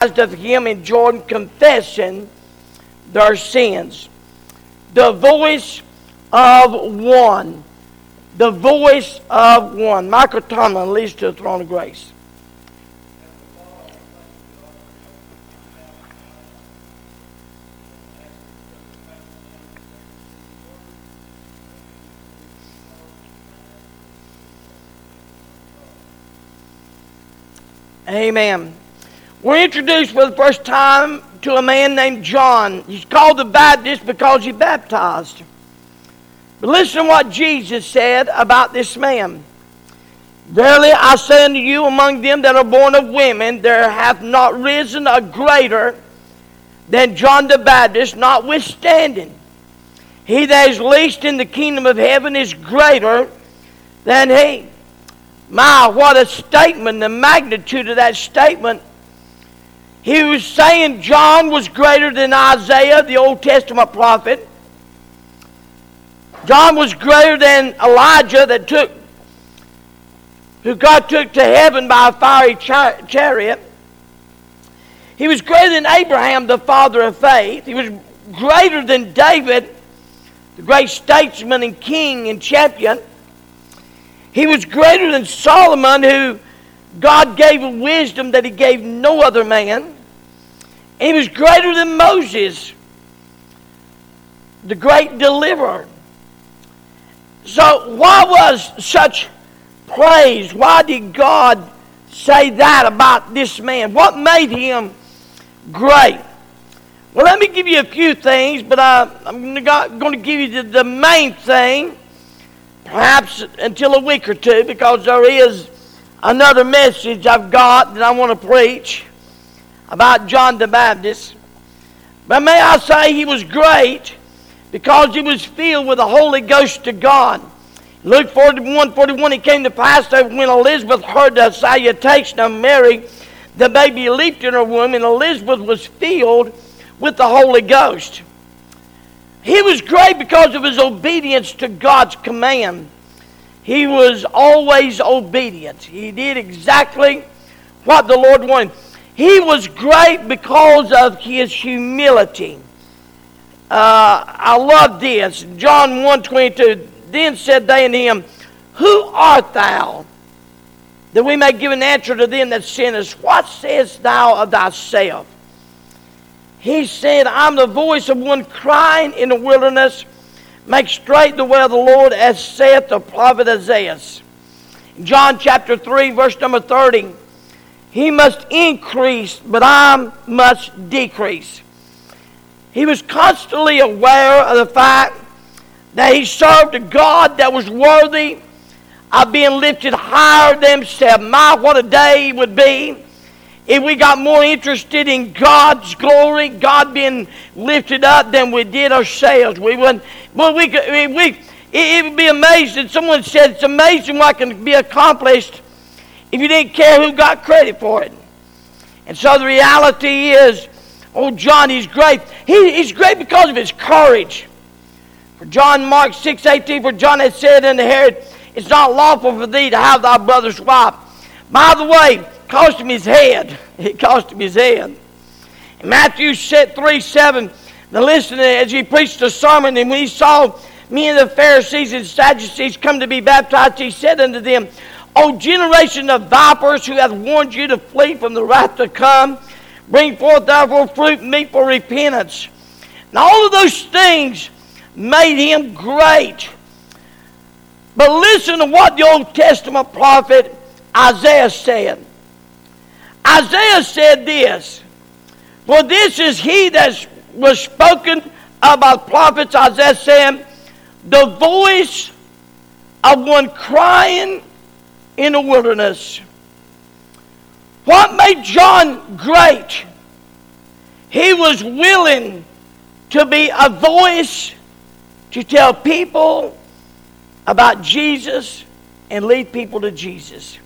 of him in Jordan confessing their sins. The voice of one. The voice of one. Michael Tomlin leads to the throne of grace. Amen. We're introduced for the first time to a man named John. He's called the Baptist because he baptized. But listen to what Jesus said about this man. Verily I say unto you, among them that are born of women, there hath not risen a greater than John the Baptist, notwithstanding. He that is least in the kingdom of heaven is greater than he. My, what a statement, the magnitude of that statement he was saying John was greater than Isaiah, the Old Testament prophet. John was greater than Elijah that took who God took to heaven by a fiery chariot. He was greater than Abraham, the father of faith. He was greater than David, the great statesman and king and champion. He was greater than Solomon, who God gave a wisdom that he gave no other man. He was greater than Moses, the great deliverer. So, why was such praise? Why did God say that about this man? What made him great? Well, let me give you a few things, but I, am going to give you the, the main thing, perhaps until a week or two, because there is another message I've got that I want to preach about John the Baptist. But may I say he was great because he was filled with the Holy Ghost to God. Luke 41 41, it came to pass that when Elizabeth heard the salutation of Mary, the baby leaped in her womb, and Elizabeth was filled with the Holy Ghost. He was great because of his obedience to God's command. He was always obedient. He did exactly what the Lord wanted. He was great because of his humility. Uh, I love this. John 1.22 Then said they unto him, Who art thou? That we may give an answer to them that sin. What sayest thou of thyself? He said, I'm the voice of one crying in the wilderness, Make straight the way of the Lord, as saith the prophet Isaiah. John chapter 3, verse number 30. He must increase, but I must decrease. He was constantly aware of the fact that he served a God that was worthy of being lifted higher than himself. My, what a day would be if we got more interested in God's glory, God being lifted up, than we did ourselves. We wouldn't, well, we, we, we it would be amazing. Someone said it's amazing what can be accomplished if you didn't care who got credit for it. And so the reality is, oh, John, he's great. He, he's great because of his courage. For John, Mark 6 18, for John had said unto Herod, It's not lawful for thee to have thy brother's wife. By the way, cost him his head. It cost him his head. In Matthew 3 7, the listener, as he preached a sermon, and when he saw many of the Pharisees and Sadducees come to be baptized, he said unto them, O generation of vipers who hath warned you to flee from the wrath to come, bring forth therefore fruit meet for repentance. And all of those things made him great. But listen to what the Old Testament prophet Isaiah said. Isaiah said this For this is he that was spoken about prophets, Isaiah saying, The voice of one crying in the wilderness. What made John great? He was willing to be a voice to tell people about Jesus and lead people to Jesus.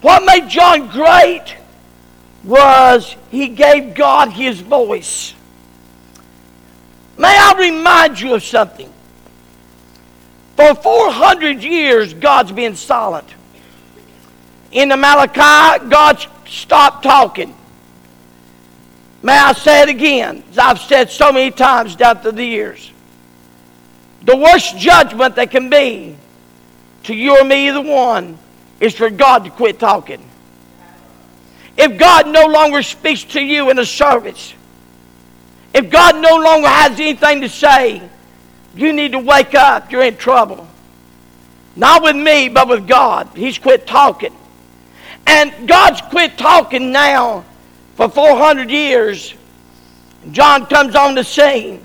What made John great was he gave God his voice. May I remind you of something? For 400 years, God's been silent. In the Malachi, God stopped talking. May I say it again, as I've said so many times down through the years. The worst judgment that can be to you or me, the one, is for God to quit talking. If God no longer speaks to you in a service, if God no longer has anything to say, you need to wake up. You're in trouble. Not with me, but with God. He's quit talking. And God's quit talking now for 400 years. John comes on the scene,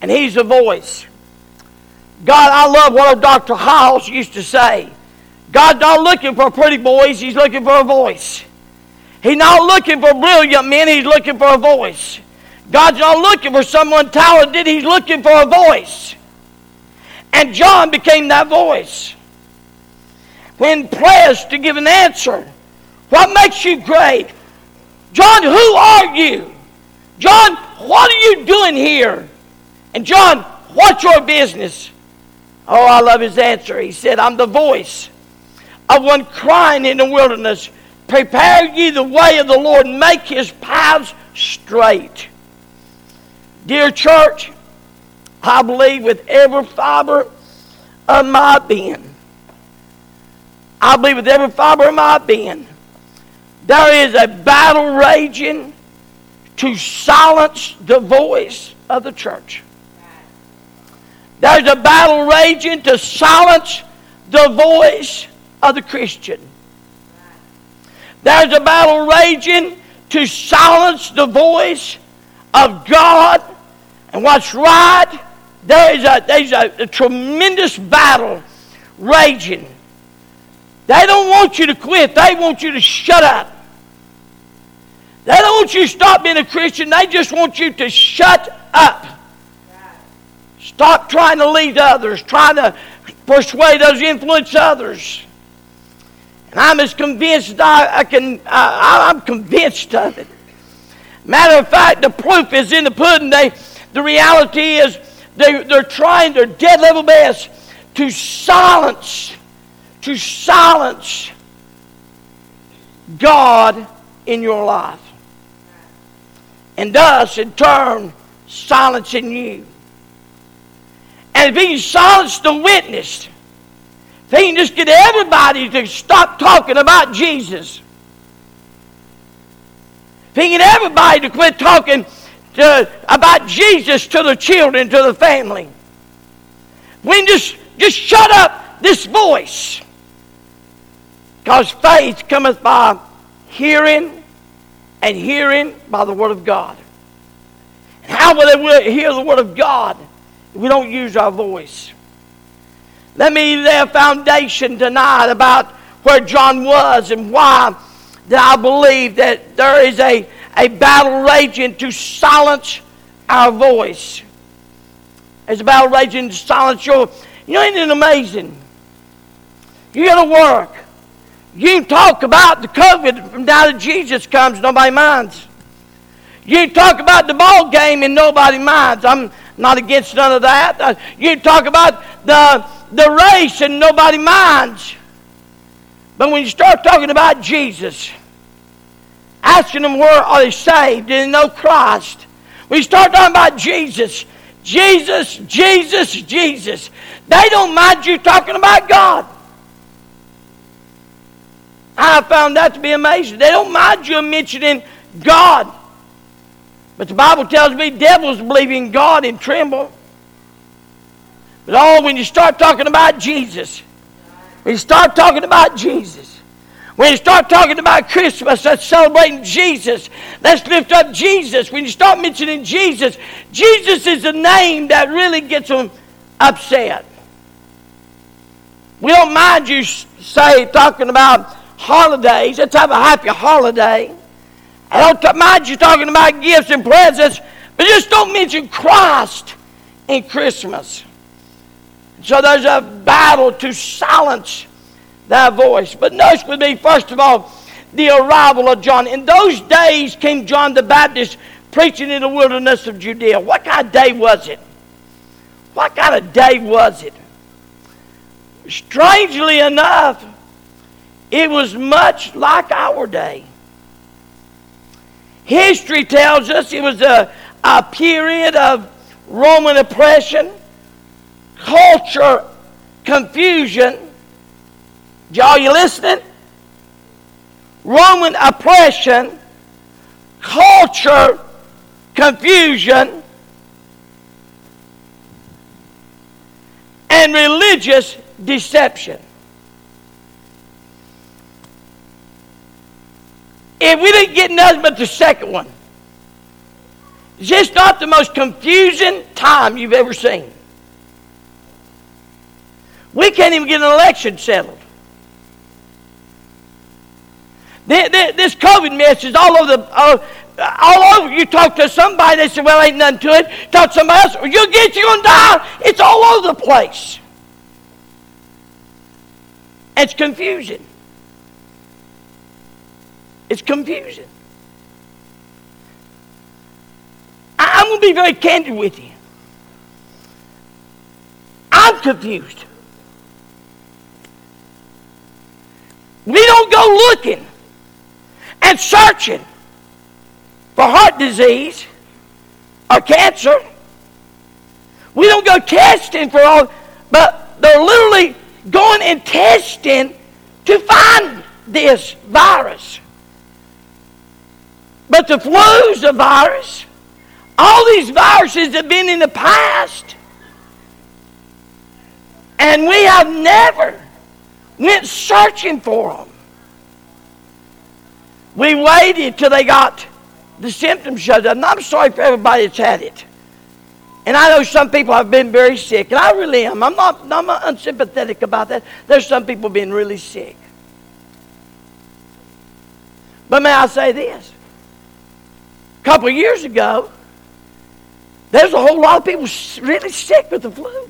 and he's a voice. God, I love what Dr. Hyles used to say. God's not looking for pretty boys, He's looking for a voice. He's not looking for brilliant men, He's looking for a voice. God's not looking for someone talented, He's looking for a voice. And John became that voice. When pressed to give an answer, what makes you great? John, who are you? John, what are you doing here? And John, what's your business? Oh, I love his answer. He said, I'm the voice of one crying in the wilderness, Prepare ye the way of the Lord, make his paths straight. Dear church, I believe with every fiber of my being, I believe with every fiber of my being, there is a battle raging to silence the voice of the church. There's a battle raging to silence the voice of the Christian. There's a battle raging to silence the voice of God and what's right. There is a, there's a, a tremendous battle raging. They don't want you to quit, they want you to shut up. They don't want you to stop being a Christian, they just want you to shut up. Stop trying to lead others, trying to persuade others, influence others. And I'm as convinced I, I can, I, I'm convinced of it. Matter of fact, the proof is in the pudding. They, the reality is they, they're trying their dead level best to silence, to silence God in your life. And thus, in turn, silencing you. And if he the witness, he can just get everybody to stop talking about Jesus, can get everybody to quit talking to, about Jesus to the children, to the family, we just, just shut up this voice. Because faith cometh by hearing, and hearing by the Word of God. And how will they hear the Word of God if we don't use our voice? Let me lay a foundation tonight about where John was and why that I believe that there is a, a battle raging to silence our voice. There's a battle raging to silence your. You know, isn't it amazing? You go to work. You talk about the COVID from now that Jesus comes, nobody minds. You talk about the ball game and nobody minds. I'm not against none of that. You talk about the, the race and nobody minds. But when you start talking about Jesus, asking them where are they saved, do they know Christ? When you start talking about Jesus, Jesus, Jesus, Jesus, they don't mind you talking about God. I found that to be amazing. They don't mind you mentioning God. But the Bible tells me devils believe in God and tremble. But oh, when you start talking about Jesus, when you start talking about Jesus, when you start talking about Christmas, that's celebrating Jesus. Let's lift up Jesus. When you start mentioning Jesus, Jesus is a name that really gets them upset. We don't mind you say talking about holidays. Let's have a happy holiday. I don't mind you talking about gifts and presents, but just don't mention Christ in Christmas. So there's a battle to silence that voice. But notice with me, first of all, the arrival of John. In those days came John the Baptist preaching in the wilderness of Judea. What kind of day was it? What kind of day was it? Strangely enough, it was much like our day. History tells us it was a, a period of Roman oppression, culture confusion. Y'all, you listening? Roman oppression, culture confusion, and religious deception. If we didn't get nothing but the second one, it's just not the most confusing time you've ever seen. We can't even get an election settled. This COVID mess is all over the. Uh, all over. You talk to somebody, they say, well, ain't nothing to it. Talk to somebody else, you'll get, you're going to die. It's all over the place. It's confusion. It's confusion. I'm going to be very candid with you. I'm confused. We don't go looking and searching for heart disease or cancer. We don't go testing for all, but they're literally going and testing to find this virus. But the flu's a virus. All these viruses have been in the past. And we have never went searching for them. We waited till they got the symptoms showed up. And I'm sorry for everybody that's had it. And I know some people have been very sick, and I really am. I'm not, I'm not unsympathetic about that. There's some people being really sick. But may I say this? A couple years ago, there's a whole lot of people really sick with the flu.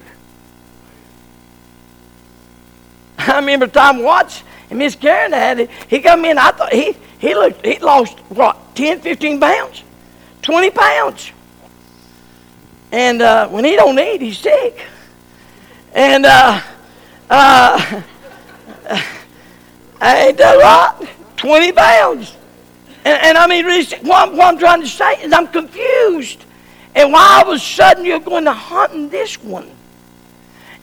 I remember Tom Watts and Miss Karen had it. He come in, I thought he he looked he lost what, 10, 15 pounds? 20 pounds. And uh, when he don't eat, he's sick. And uh, uh, ain't that right? 20 pounds. And, and I mean, really, what, what I'm trying to say is I'm confused. And why all of a sudden you're going to hunting this one?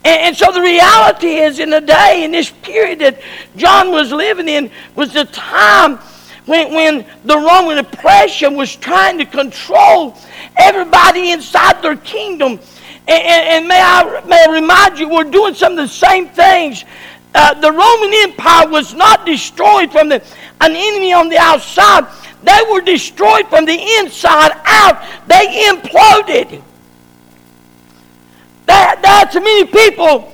And, so the reality is, in the day, in this period that John was living in, was the time when, when the Roman oppression was trying to control everybody inside their kingdom. And, and, and may, I, may I remind you, we're doing some of the same things. Uh, the Roman Empire was not destroyed from the, an enemy on the outside. They were destroyed from the inside out. They imploded. That, that's many people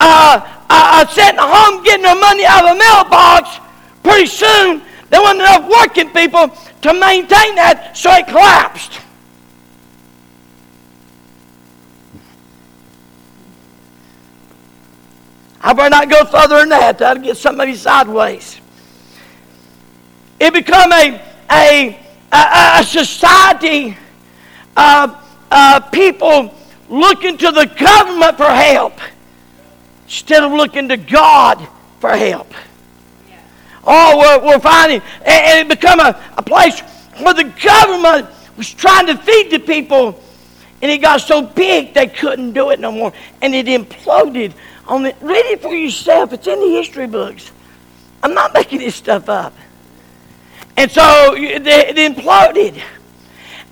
uh, uh, sitting home getting their money out of a mailbox. Pretty soon, there wasn't enough working people to maintain that, so it collapsed. I better not go further than that. That'll get somebody sideways. It become a, a, a, a society of uh, people looking to the government for help instead of looking to God for help. Oh, we're, we're finding, and, it become a, a place where the government was trying to feed the people, and it got so big they couldn't do it no more, and it imploded on it. Read it for yourself. It's in the history books. I'm not making this stuff up. And so it imploded.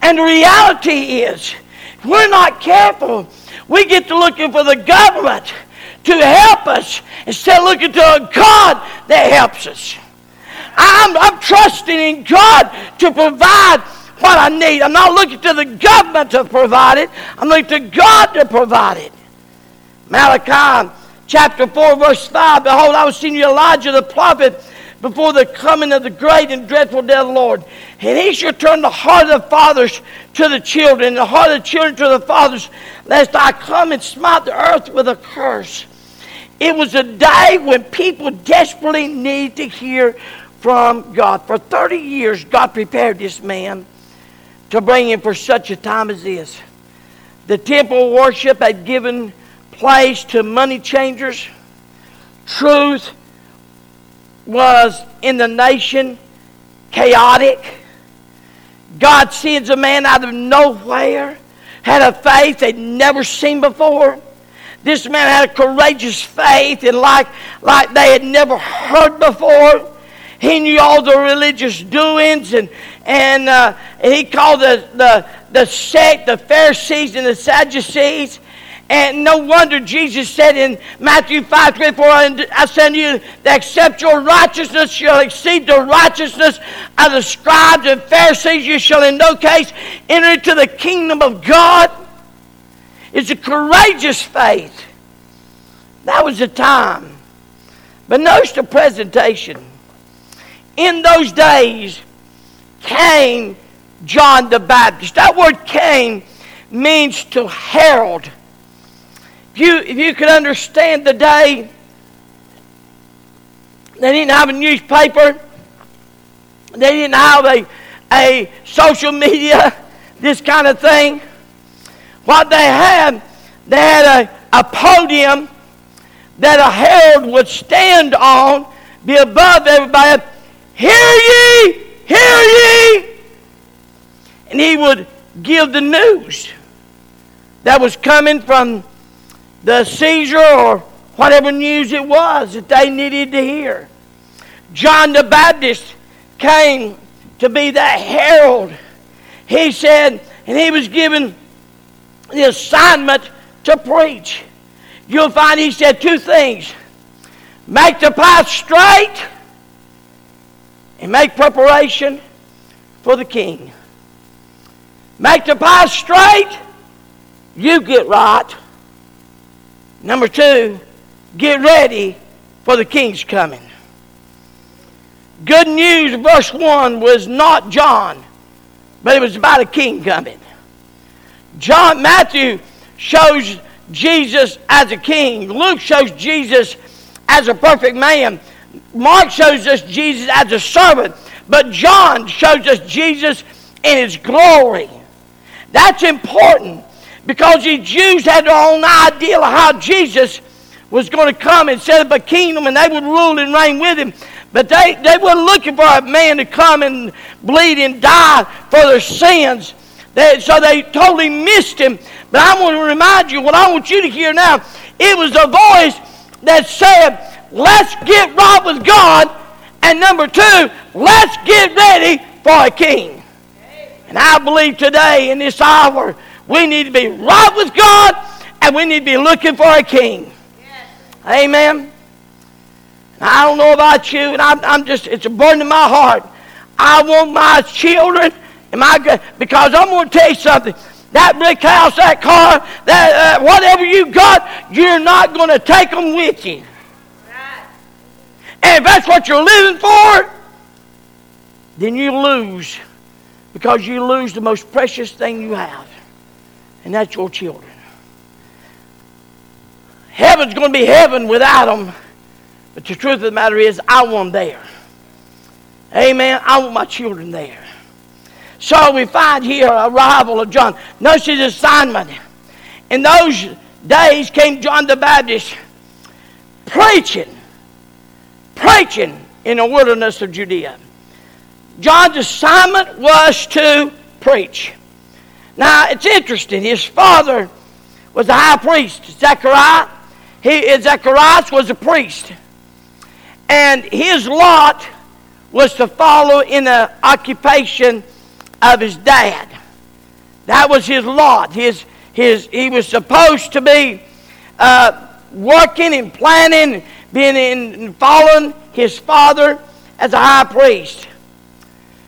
And the reality is, we're not careful, we get to looking for the government to help us instead of looking to a God that helps us. I'm, I'm trusting in God to provide what I need. I'm not looking to the government to provide it. I'm looking to God to provide it. Malachi chapter 4, verse 5 Behold, I was seeing Elijah the prophet before the coming of the great and dreadful day of the Lord. And he shall turn the heart of the fathers to the children, the heart of the children to the fathers, lest I come and smite the earth with a curse. It was a day when people desperately need to hear from God. For 30 years, God prepared this man to bring him for such a time as this. The temple worship had given place to money changers. Truth was in the nation chaotic. God sends a man out of nowhere, had a faith they'd never seen before. This man had a courageous faith and like, like they had never heard before. He knew all the religious doings and, and, uh, he called the, the, the sect the Pharisees and the Sadducees. And no wonder Jesus said in Matthew 5 24, I send you that accept your righteousness shall exceed the righteousness of the scribes and Pharisees. You shall in no case enter into the kingdom of God. It's a courageous faith. That was the time. But notice the presentation. In those days came John the Baptist. That word came means to herald if you, if you could understand the day, they didn't have a newspaper, they didn't have a, a social media, this kind of thing. What they had, they had a, a podium that a herald would stand on, be above everybody. Hear ye, hear ye. And he would give the news that was coming from the Caesar or whatever news it was that they needed to hear. John the Baptist came to be that herald. He said, and he was given the assignment to preach. You'll find he said two things make the path straight and make preparation for the king. Make the path straight, you get right. Number two, get ready for the king's coming. Good news, verse 1 was not John, but it was about a king coming. John Matthew shows Jesus as a king. Luke shows Jesus as a perfect man. Mark shows us Jesus as a servant. But John shows us Jesus in his glory. That's important because the Jews had their own idea of how Jesus was going to come and set up a kingdom and they would rule and reign with him. But they, they weren't looking for a man to come and bleed and die for their sins. They, so they totally missed him. But I want to remind you what I want you to hear now. It was a voice that said, let's get right with God. And number two, let's get ready for a king. And I believe today in this hour we need to be right with God and we need to be looking for a king. Yes. Amen. I don't know about you, and I'm, I'm, just, it's a burden in my heart. I want my children and my, because I'm going to tell you something. That brick house, that car, that uh, whatever you got, you're not going to take them with you. And if that's what you're living for, then you lose because you lose the most precious thing you have and that's your children. Heaven's going to be heaven without them, but the truth of the matter is, I want them there. Amen. I want my children there. So we find here a rival of John. Notice his assignment. In those days came John the Baptist preaching, preaching in the wilderness of Judea. John's assignment was to preach. Now, it's interesting. His father was a high priest, Zechariah. He, Zacharias was a priest. And his lot was to follow in the occupation of his dad. That was his lot. His, his, he was supposed to be uh, working and planning, being in, following his father as a high priest.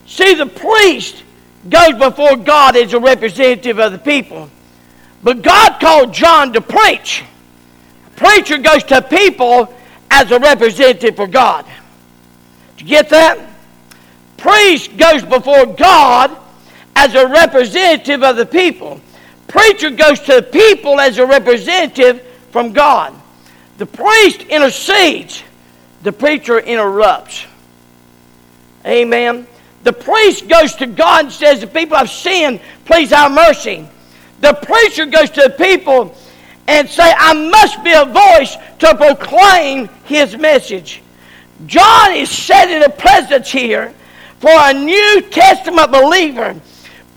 See, the priest goes before God as a representative of the people. But God called John to preach. Preacher goes to people as a representative for God. Did you get that? Priest goes before God as a representative of the people. Preacher goes to the people as a representative from God. The priest intercedes, the preacher interrupts. Amen. The priest goes to God and says, The people have sinned, please have mercy. The preacher goes to the people and say, I must be a voice to proclaim his message. John is setting a precedent here for a New Testament believer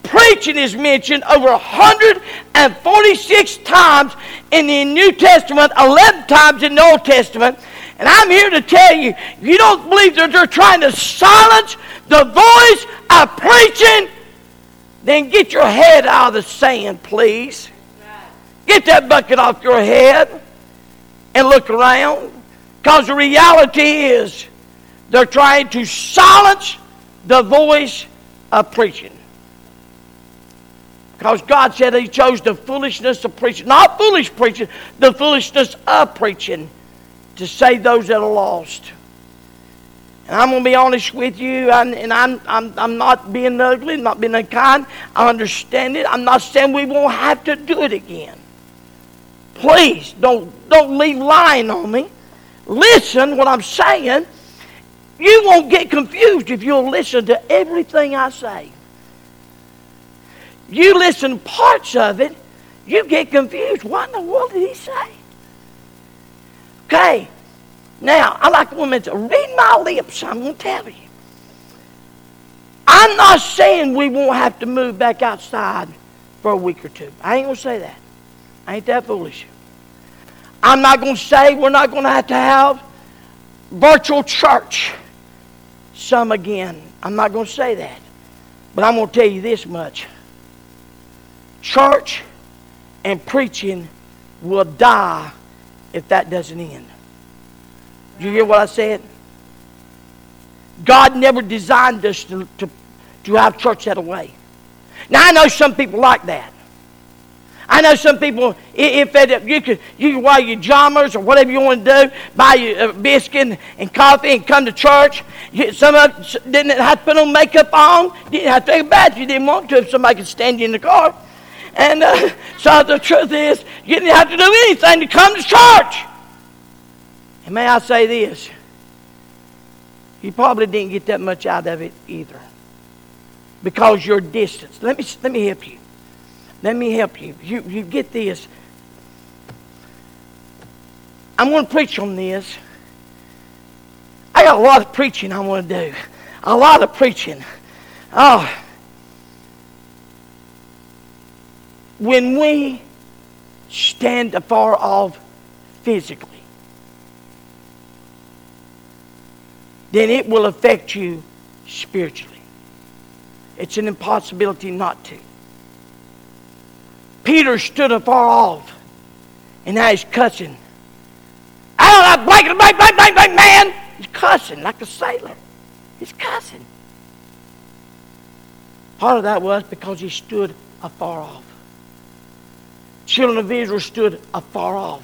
preaching is mentioned over 146 times in the New Testament, 11 times in the Old Testament. And I'm here to tell you, you don't believe that they're trying to silence the voice of preaching, then get your head out of the sand, please. Get that bucket off your head and look around. Because the reality is, they're trying to silence the voice of preaching. Because God said He chose the foolishness of preaching, not foolish preaching, the foolishness of preaching to save those that are lost. And I'm going to be honest with you, and, and I'm, I'm, I'm not being ugly, not being unkind. I understand it. I'm not saying we won't have to do it again. Please don't, don't leave lying on me. Listen what I'm saying. You won't get confused if you'll listen to everything I say. You listen parts of it, you get confused. What in the world did he say? Okay. Now, I like women to read my lips. I'm going to tell you. I'm not saying we won't have to move back outside for a week or two. I ain't going to say that. I ain't that foolish. I'm not going to say we're not going to have to have virtual church some again. I'm not going to say that. But I'm going to tell you this much church and preaching will die if that doesn't end. Do you hear what I said? God never designed us to, to, to have church that way. Now, I know some people like that. I know some people, if they, you could, you wear your jammers or whatever you want to do, buy your biscuit and coffee and come to church. Some of them didn't have to put on makeup on. Didn't have to take a bath you didn't want to if somebody could stand you in the car. And uh, so the truth is, you didn't have to do anything to come to church. And may I say this? You probably didn't get that much out of it either. Because your distance. Let me, let me help you. Let me help you. You, you get this. I'm going to preach on this. I got a lot of preaching I want to do. A lot of preaching. Oh, when we stand afar off physically, then it will affect you spiritually. It's an impossibility not to. Peter stood afar off, and now he's cussing. I don't know, blank, blank, blank, blank, blank, man. He's cussing like a sailor. He's cussing. Part of that was because he stood afar off children of Israel stood afar off.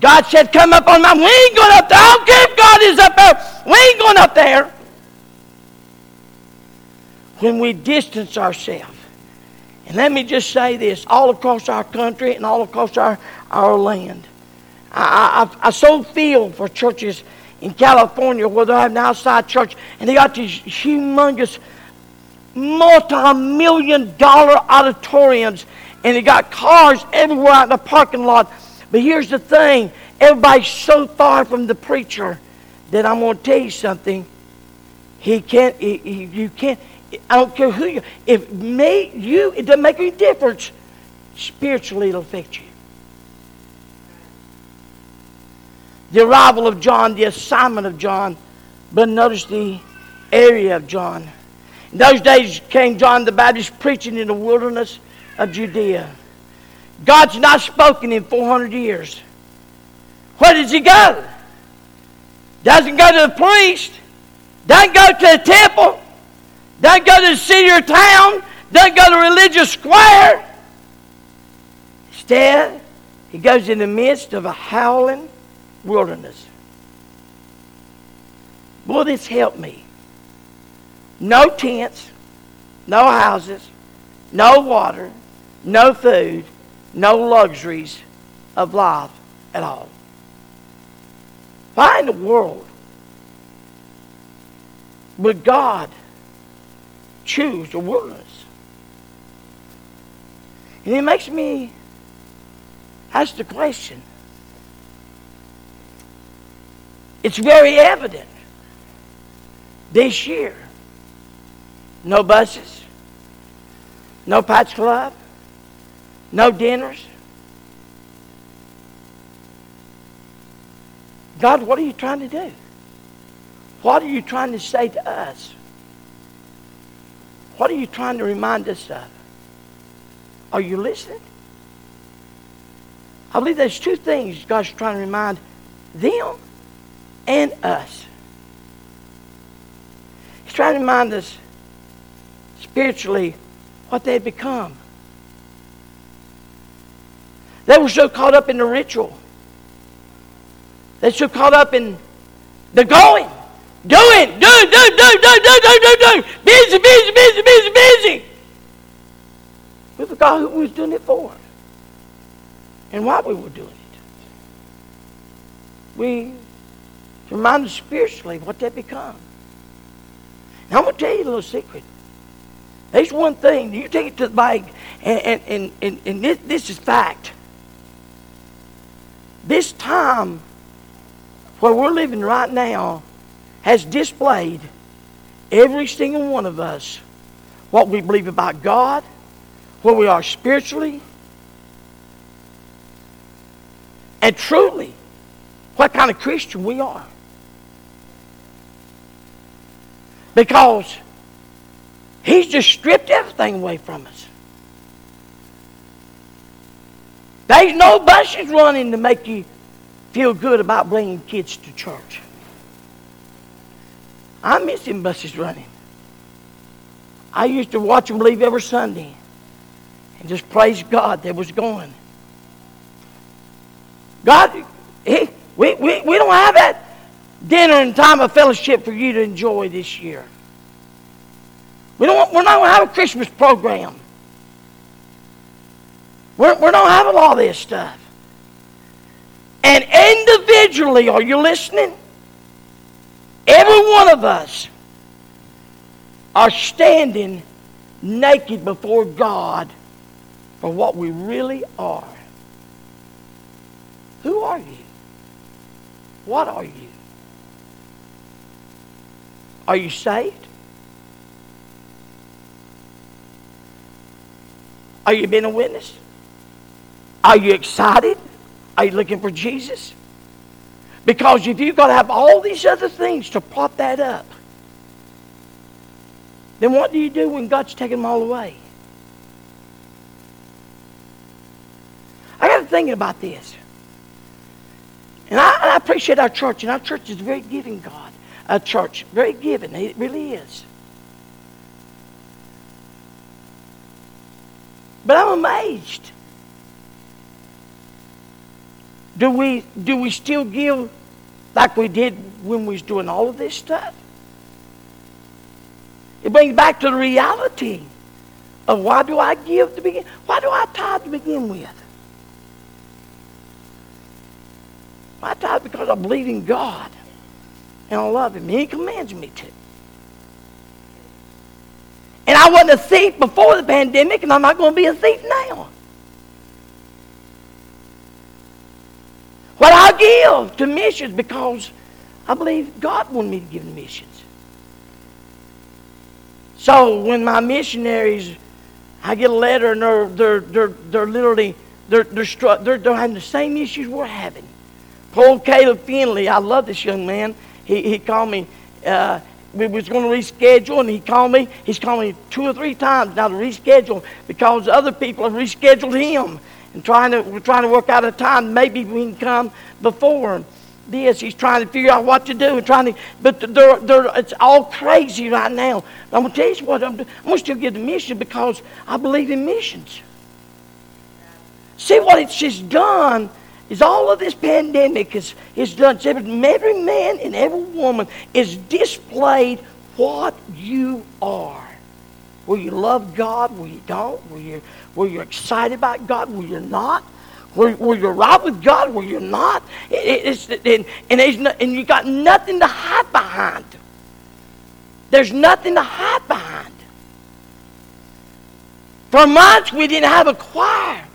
God said, Come up on mountain. We ain't going up there. I don't care if God is up there. We ain't going up there. When we distance ourselves, and let me just say this all across our country and all across our, our land, I, I, I so feel for churches in California where they have an outside church and they got these humongous multi million dollar auditoriums and he got cars everywhere out in the parking lot. But here's the thing everybody's so far from the preacher that I'm going to tell you something. He can't, he, he, you can't, I don't care who you If me, you, it doesn't make any difference. Spiritually, it'll affect you. The arrival of John, the assignment of John, but notice the area of John. In those days came John the Baptist preaching in the wilderness of Judea. God's not spoken in 400 years. Where does he go? Doesn't go to the priest. Doesn't go to the temple. Doesn't go to the city or town. Doesn't go to religious square. Instead, he goes in the midst of a howling wilderness. Boy, this helped me. No tents, no houses, no water, no food, no luxuries of life at all. Why in the world would God choose the wilderness? And it makes me ask the question. It's very evident this year. No buses, No Pat's Club? No dinners? God, what are you trying to do? What are you trying to say to us? What are you trying to remind us of? Are you listening? I believe there's two things God's trying to remind them and us. He's trying to remind us spiritually what they had become. They were so caught up in the ritual. They're so caught up in the going. Doing, do, do, do, do, do, do, do, do. Busy, busy, busy, busy, busy. We forgot who we was doing it for and why we were doing it. We remind us spiritually what they become. Now I'm to tell you a little secret. There's one thing. You take it to the bank, and, and, and, and, this, this is fact. This time where we're living right now has displayed every single one of us what we believe about God, where we are spiritually, and truly what kind of Christian we are. Because He's just stripped everything away from us. There's no buses running to make you feel good about bringing kids to church. I miss them buses running. I used to watch them leave every Sunday and just praise God they was going. God, he, we, we, we don't have that dinner and time of fellowship for you to enjoy this year. We don't, we're not going to have a Christmas program. We're, we're not having all this stuff. And individually, are you listening? Every one of us are standing naked before God for what we really are. Who are you? What are you? Are you saved? Are you being a witness? Are you excited? Are you looking for Jesus? Because if you've got to have all these other things to prop that up, then what do you do when God's taken them all away? I got to thinking about this. And I, I, appreciate our church, and our church is very giving, God. A church, very giving. It really is. But I'm amazed do we, do we still give like we did when we was doing all of this stuff? It brings back to the reality of why do I give to begin? Why do I tithe to begin with? I tithe because I believe in God and I love Him. He commands me to. And I wasn't a thief before the pandemic, and I'm not going to be a thief now. What I give to missions because I believe God wanted me to give to missions. So when my missionaries, I get a letter and they're, they're, they're, they're literally, they're, they're, they're, they're having the same issues we're having. Paul Caleb Finley, I love this young man. He, he called me, uh, we was going to reschedule, and he called me. He's called me two or three times now to reschedule because other people have rescheduled him and trying to, we're trying to work out a time maybe we can come before this. He's trying to figure out what to do and trying to, but they're, they're, it's all crazy right now. But I'm going to tell you what, I'm, I'm going to still give the mission because I believe in missions. See what it's just done is all of this pandemic is, is done. Every man and every woman is displayed what you are. Will you love God? Will you don't? Will you, will you excited about God? Will you not? Will, you right with God? Will you not? It, it, and, and, no, and you got nothing to hide behind. There's nothing to hide behind. For months we didn't have a choir.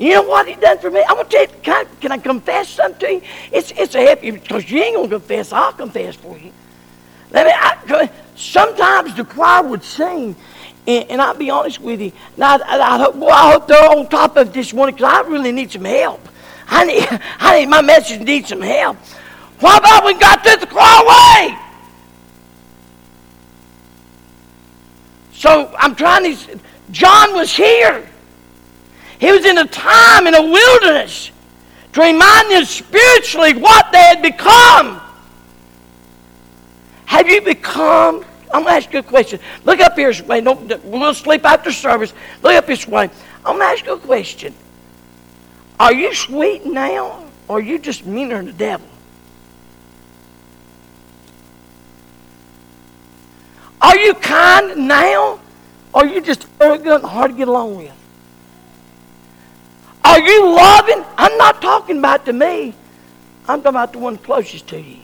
You know what he done for me? I'm gonna tell you, can I, can I confess something to you? It's it's a happy because you ain't gonna confess. I'll confess for you. Let me. I, sometimes the choir would sing, And, and I'll be honest with you. Now, I, I, hope, well, I hope they're on top of this morning because I really need some help. I need, I need my message needs some help. What about we got to the way? So I'm trying to. John was here. He was in a time in a wilderness to remind them spiritually what they had become. Have you become? I'm going to ask you a question. Look up here, Sway. Don't, we'll sleep after service. Look up this way. I'm going to ask you a question. Are you sweet now, or are you just meaner than the devil? Are you kind now, or are you just arrogant and hard to get along with? Are you loving? I'm not talking about to me. I'm talking about the one closest to you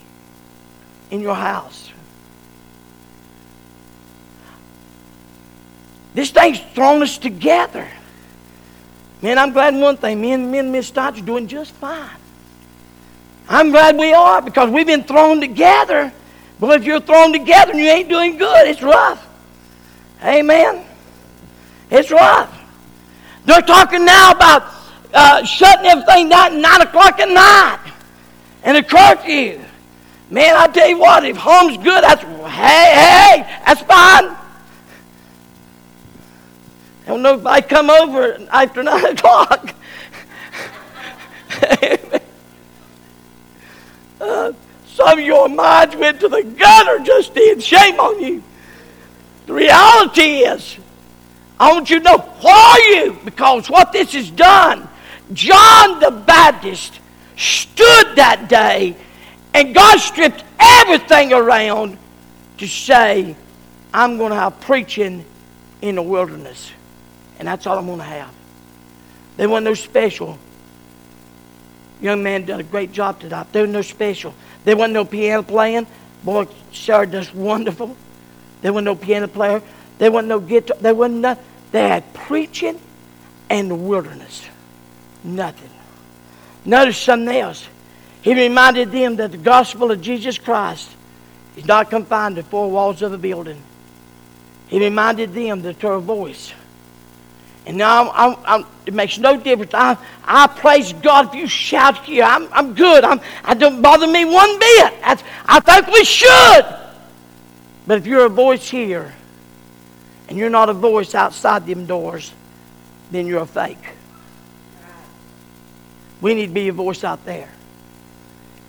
in your house. This thing's thrown us together. Man, I'm glad one thing. Me and, me and Miss Stotts are doing just fine. I'm glad we are because we've been thrown together. But if you're thrown together and you ain't doing good, it's rough. Amen. It's rough. They're talking now about uh, shutting everything down at 9 o'clock at night and a curfew. Man, I tell you what, if home's good, that's, hey, hey, that's fine. I don't know if I come over after 9 o'clock. uh, some of your minds went to the gutter just then. Shame on you. The reality is, I want you to know why you? Because what this has done, John the Baptist stood that day and God stripped everything around to say, I'm going to have preaching in the wilderness. And that's all I'm going to have. There wasn't no special. Young man done a great job tonight. There was no special. There wasn't no piano playing. Boy, Sarah does wonderful. There wasn't no piano player. There wasn't no guitar. There wasn't nothing. They had preaching and the wilderness. Nothing. Notice something else. He reminded them that the gospel of Jesus Christ is not confined to four walls of a building. He reminded them that her voice and now I'm, I'm, it makes no difference. I, I praise God if you shout here. I'm, I'm good. I'm, I don't bother me one bit. That's, I think we should. But if you're a voice here and you're not a voice outside them doors, then you're a fake. We need to be a voice out there.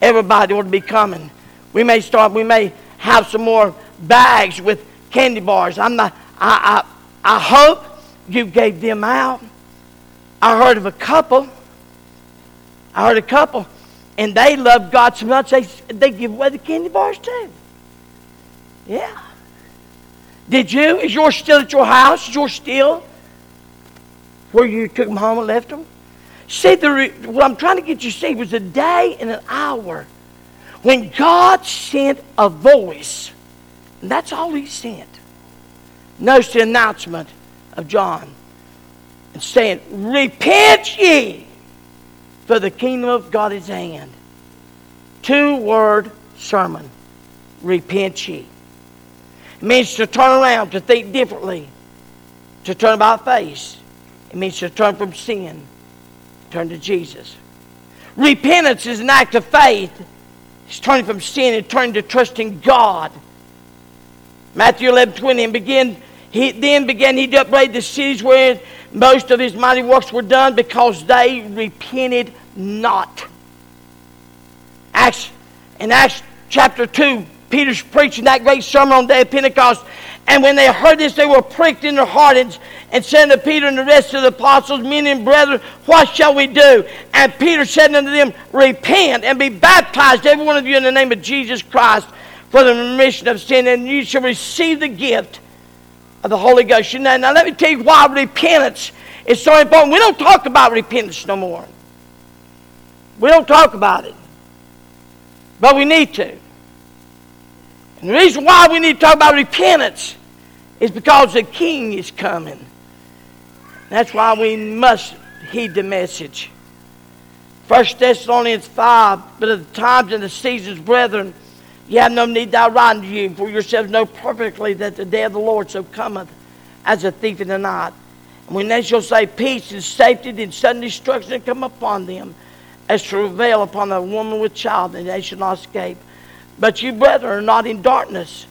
Everybody ought to be coming. We may start, we may have some more bags with candy bars. I'm not, I, I, I hope you gave them out. I heard of a couple. I heard a couple, and they love God so much they, they give away the candy bars too. Yeah. Did you? Is yours still at your house? Is yours still where you took them home and left them? See, the, what I'm trying to get you to see was a day and an hour when God sent a voice. And that's all He sent. Notice the announcement of John and saying, Repent ye, for the kingdom of God is at hand. Two word sermon. Repent ye. It means to turn around, to think differently, to turn about face. It means to turn from sin, turn to Jesus. Repentance is an act of faith. It's turning from sin and turning to trusting God. Matthew 11 20, and begin he then began he to upbraid the cities where most of his mighty works were done because they repented not. Acts in Acts chapter 2, Peter's preaching that great sermon on the day of Pentecost. And when they heard this, they were pricked in their heart and, and said to Peter and the rest of the apostles, Men and brethren, what shall we do? And Peter said unto them, Repent and be baptized, every one of you, in the name of Jesus Christ, for the remission of sin, and you shall receive the gift of the Holy Ghost. Now, now let me tell you why repentance is so important. We don't talk about repentance no more. We don't talk about it. But we need to. And the reason why we need to talk about repentance is because the King is coming. That's why we must heed the message. 1 Thessalonians 5, but at the times and the seasons, brethren, you have no need I write unto you, for yourselves know perfectly that the day of the Lord so cometh as a thief in the night. And when they shall say peace and safety, then sudden destruction come upon them, as to travail upon a woman with child, and they shall not escape. But you, brethren, are not in darkness,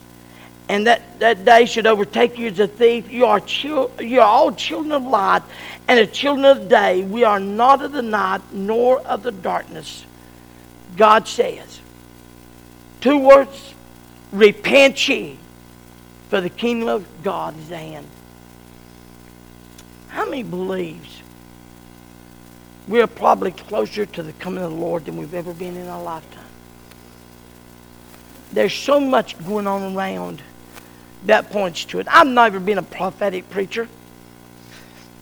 and that, that day should overtake you as a thief. You are, chil- you are all children of light and the children of the day. We are not of the night nor of the darkness. God says, two words, repent ye, for the kingdom of God is at hand. How many believes we are probably closer to the coming of the Lord than we've ever been in our lifetime? There's so much going on around that points to it. I've never been a prophetic preacher.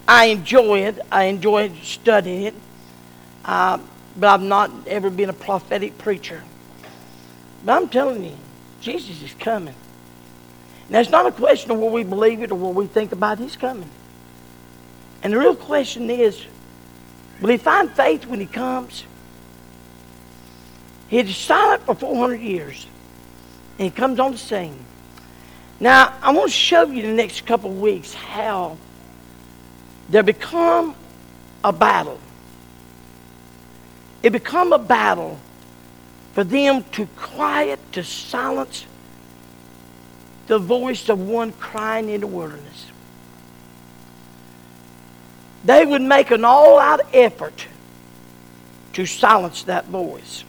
I enjoy it. I enjoy studying it. Uh, but I've not ever been a prophetic preacher. But I'm telling you, Jesus is coming. Now, it's not a question of whether we believe it or what we think about. He's coming. And the real question is, will he find faith when he comes? He's silent for 400 years. And he comes on the scene. Now, I want to show you the next couple of weeks how there become a battle. It become a battle for them to quiet, to silence the voice of one crying in the wilderness. They would make an all out effort to silence that voice.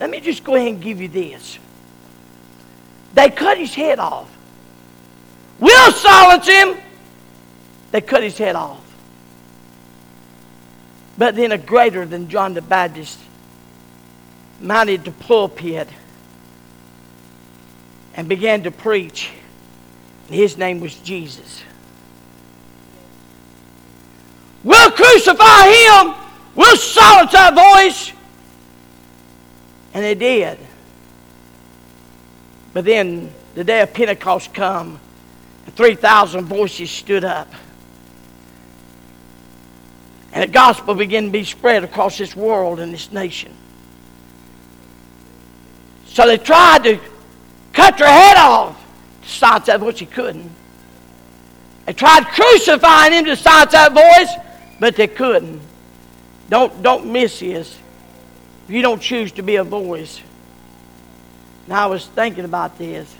Let me just go ahead and give you this. They cut his head off. We'll silence him. They cut his head off. But then a greater than John the Baptist mounted the pulpit and began to preach. His name was Jesus. We'll crucify him. We'll silence our voice. And they did. But then the day of Pentecost come, and 3,000 voices stood up. And the gospel began to be spread across this world and this nation. So they tried to cut their head off to silence that voice. He couldn't. They tried crucifying him to silence that voice, but they couldn't. Don't, don't miss this. If you don't choose to be a voice, now I was thinking about this.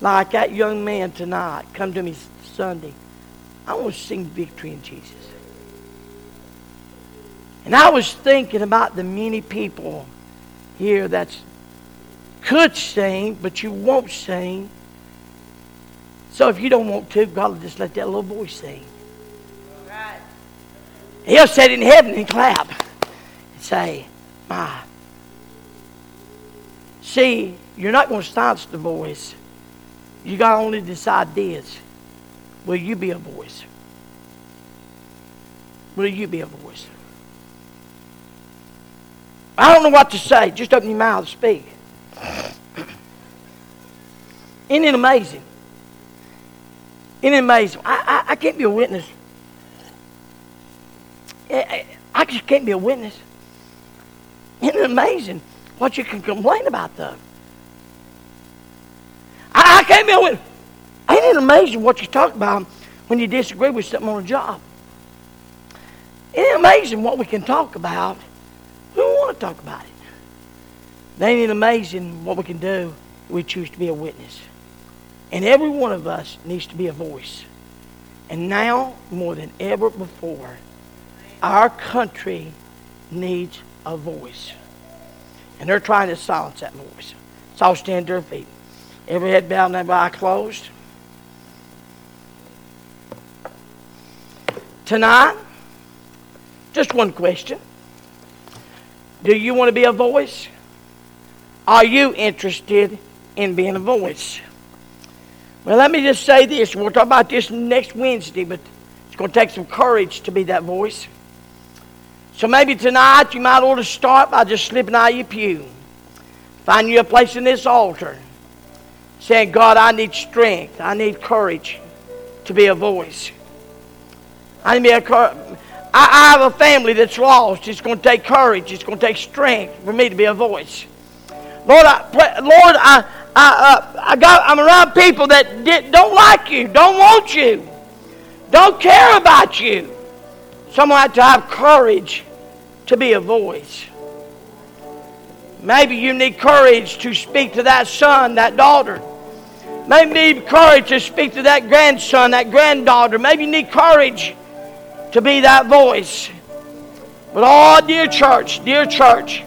Like that young man tonight come to me Sunday. I want to sing victory in Jesus. And I was thinking about the many people here that could sing, but you won't sing. So if you don't want to, God will just let that little voice sing. He'll sit in heaven and clap and say, My See, you're not going to silence the voice. You got only decide this. Will you be a voice? Will you be a voice? I don't know what to say. Just open your mouth and speak. Isn't it amazing? Isn't it amazing? I, I, I can't be a witness. I, just can't be a witness. Isn't it amazing? what you can complain about, though. I, can't be a with. Ain't it amazing what you talk about when you disagree with something on a job? Ain't it amazing what we can talk about? We don't want to talk about it. Ain't it amazing what we can do we choose to be a witness? And every one of us needs to be a voice. And now, more than ever before, our country needs a voice. And they're trying to silence that voice. So I'll stand to their feet. Every head bowed and every eye closed. Tonight, just one question. Do you want to be a voice? Are you interested in being a voice? Well, let me just say this. We'll talk about this next Wednesday, but it's going to take some courage to be that voice. So maybe tonight you might ought to start by just slipping out of your pew. Find you a place in this altar. Saying, God, I need strength. I need courage to be a voice. I need to be a I have a family that's lost. It's going to take courage. It's going to take strength for me to be a voice. Lord, I, Lord, I, I, uh, I got, I'm around people that don't like you, don't want you, don't care about you. Someone had to have courage to be a voice. Maybe you need courage to speak to that son, that daughter. Maybe you need courage to speak to that grandson, that granddaughter. Maybe you need courage to be that voice. But, oh, dear church, dear church,